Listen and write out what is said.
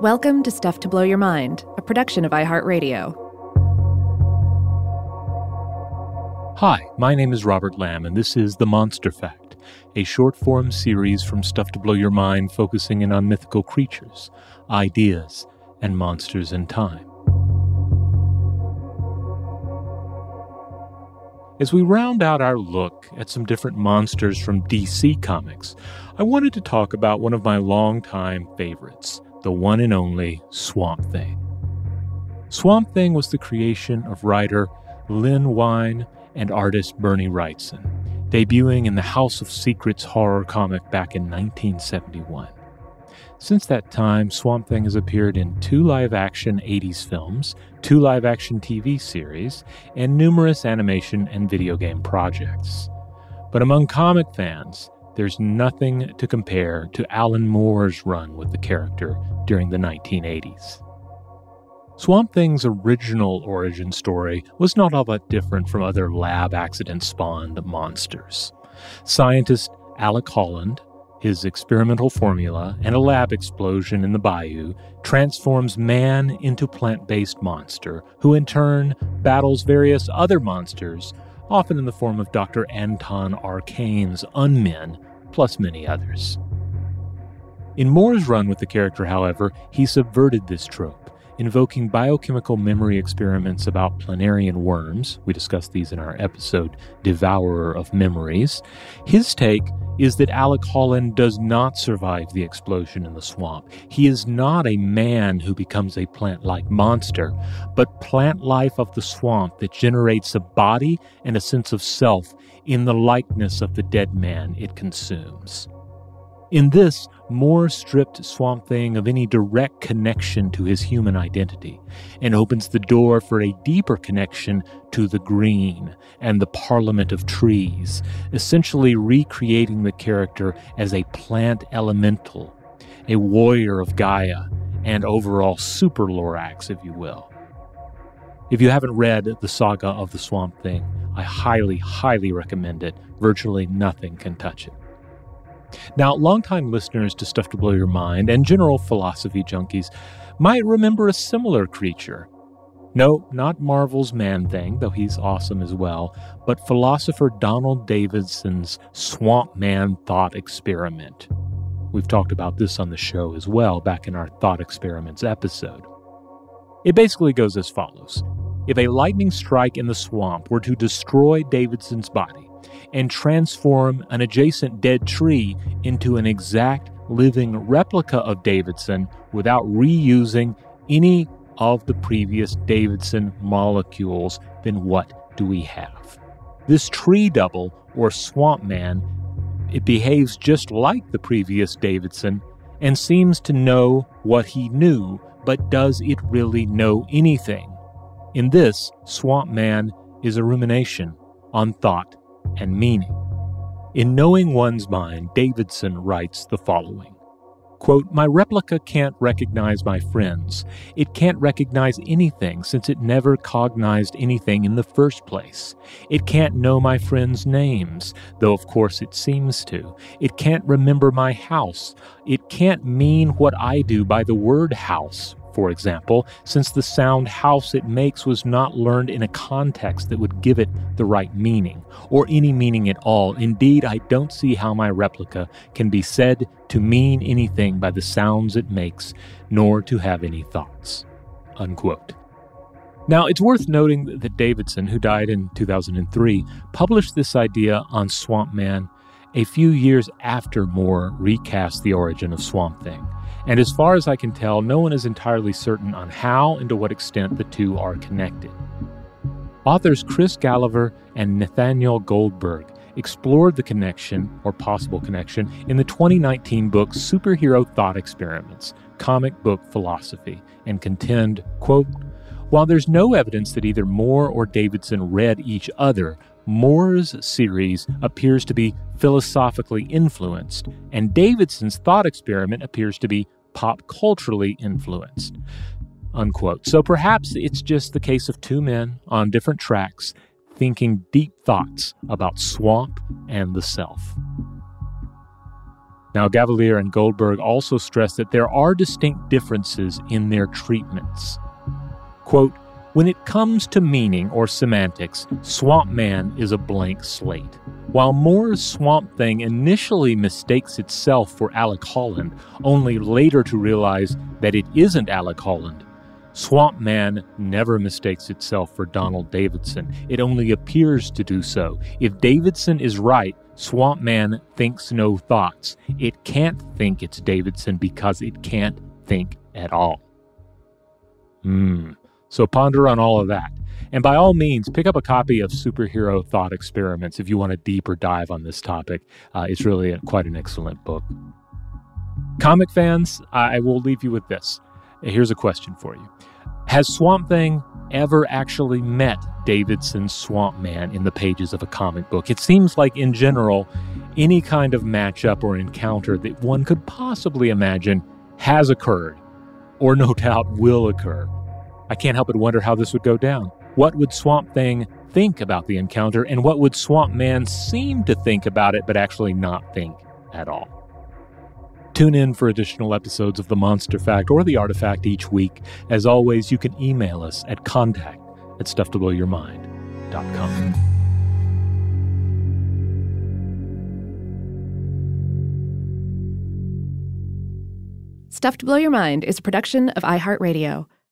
Welcome to Stuff to Blow Your Mind, a production of iHeartRadio. Hi, my name is Robert Lamb, and this is The Monstrefact, a short form series from Stuff to Blow Your Mind focusing in on mythical creatures, ideas, and monsters in time. As we round out our look at some different monsters from DC Comics, I wanted to talk about one of my longtime favorites the one and only Swamp Thing. Swamp Thing was the creation of writer Len Wein and artist Bernie Wrightson, debuting in the House of Secrets horror comic back in 1971. Since that time, Swamp Thing has appeared in two live action 80s films, two live action TV series, and numerous animation and video game projects. But among comic fans, there's nothing to compare to Alan Moore's run with the character during the 1980s. Swamp Thing's original origin story was not all that different from other lab accident spawned monsters. Scientist Alec Holland, his experimental formula, and a lab explosion in the bayou transforms man into plant based monster, who in turn battles various other monsters, often in the form of Dr. Anton Arcane's Unmen, plus many others. In Moore's run with the character, however, he subverted this trope, invoking biochemical memory experiments about planarian worms. We discussed these in our episode, Devourer of Memories. His take is that Alec Holland does not survive the explosion in the swamp. He is not a man who becomes a plant like monster, but plant life of the swamp that generates a body and a sense of self in the likeness of the dead man it consumes. In this, Moore stripped Swamp Thing of any direct connection to his human identity and opens the door for a deeper connection to the green and the parliament of trees, essentially recreating the character as a plant elemental, a warrior of Gaia, and overall super Lorax, if you will. If you haven't read the saga of the Swamp Thing, I highly, highly recommend it. Virtually nothing can touch it. Now, longtime listeners to Stuff to Blow Your Mind and general philosophy junkies might remember a similar creature. No, not Marvel's Man Thing, though he's awesome as well, but philosopher Donald Davidson's Swamp Man thought experiment. We've talked about this on the show as well back in our Thought Experiments episode. It basically goes as follows If a lightning strike in the swamp were to destroy Davidson's body, and transform an adjacent dead tree into an exact living replica of Davidson without reusing any of the previous Davidson molecules, then what do we have? This tree double, or swamp man, it behaves just like the previous Davidson and seems to know what he knew, but does it really know anything? In this, Swamp Man is a rumination on thought and meaning. In Knowing One's Mind, Davidson writes the following Quote, My replica can't recognize my friends. It can't recognize anything since it never cognized anything in the first place. It can't know my friends' names, though of course it seems to. It can't remember my house. It can't mean what I do by the word house, for example, since the sound house it makes was not learned in a context that would give it the right meaning, or any meaning at all. Indeed, I don't see how my replica can be said to mean anything by the sounds it makes, nor to have any thoughts. Unquote. Now, it's worth noting that Davidson, who died in 2003, published this idea on Swamp Man a few years after Moore recast the origin of Swamp Thing. And as far as I can tell, no one is entirely certain on how and to what extent the two are connected. Authors Chris Gavaler and Nathaniel Goldberg explored the connection, or possible connection, in the 2019 book Superhero Thought Experiments Comic Book Philosophy, and contend, quote, while there's no evidence that either Moore or Davidson read each other, Moore's series appears to be philosophically influenced, and Davidson's thought experiment appears to be pop culturally influenced. Unquote. So perhaps it's just the case of two men on different tracks thinking deep thoughts about swamp and the self. Now, Gavaler and Goldberg also stress that there are distinct differences in their treatments. Quote, when it comes to meaning or semantics, Swamp Man is a blank slate. While Moore's Swamp Thing initially mistakes itself for Alec Holland, only later to realize that it isn't Alec Holland, Swamp Man never mistakes itself for Donald Davidson. It only appears to do so. If Davidson is right, Swamp Man thinks no thoughts. It can't think it's Davidson because it can't think at all. Hmm. So ponder on all of that. And by all means, pick up a copy of Superhero Thought Experiments if you want a deeper dive on this topic. Uh, it's really a, quite an excellent book. Comic fans, I will leave you with this. Here's a question for you Has Swamp Thing ever actually met Davidson's Swamp Man in the pages of a comic book? It seems like, in general, any kind of matchup or encounter that one could possibly imagine has occurred, or no doubt will occur. I can't help but wonder how this would go down. What would Swamp Thing think about the encounter, and what would Swamp Man seem to think about it but actually not think at all? Tune in for additional episodes of The Monstrefact or The Artifact each week. As always, you can email us at contact at stufftoblowyourmind.com. Stuff to Blow Your Mind is a production of iHeartRadio.